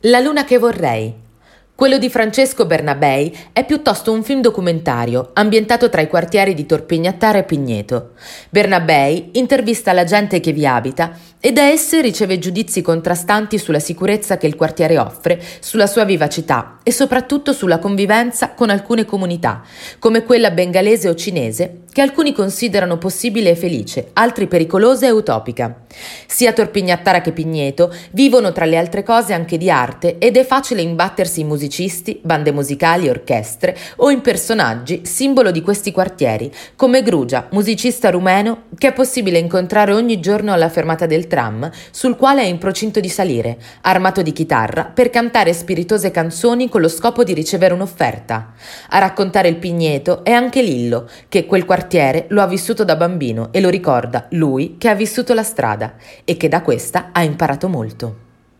La luna che vorrei. Quello di Francesco Bernabei è piuttosto un film documentario ambientato tra i quartieri di Torpignattara e Pigneto. Bernabei intervista la gente che vi abita e da esse riceve giudizi contrastanti sulla sicurezza che il quartiere offre, sulla sua vivacità e soprattutto sulla convivenza con alcune comunità, come quella bengalese o cinese, che alcuni considerano possibile e felice, altri pericolosa e utopica. Sia Torpignattara che Pigneto vivono tra le altre cose anche di arte ed è facile imbattersi in musicisti, bande musicali, orchestre o in personaggi simbolo di questi quartieri, come Grugia, musicista rumeno che è possibile incontrare ogni giorno alla fermata del tram, sul quale è in procinto di salire, armato di chitarra, per cantare spiritose canzoni con lo scopo di ricevere un'offerta. A raccontare il Pigneto è anche Lillo, che quel quartiere lo ha vissuto da bambino e lo ricorda lui che ha vissuto la strada e che da questa ha imparato molto.